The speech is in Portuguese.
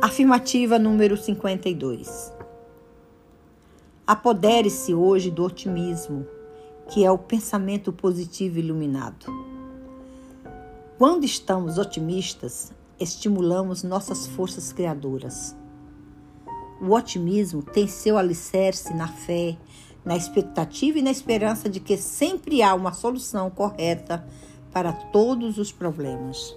Afirmativa número 52. Apodere-se hoje do otimismo, que é o pensamento positivo iluminado. Quando estamos otimistas, estimulamos nossas forças criadoras. O otimismo tem seu alicerce na fé, na expectativa e na esperança de que sempre há uma solução correta para todos os problemas.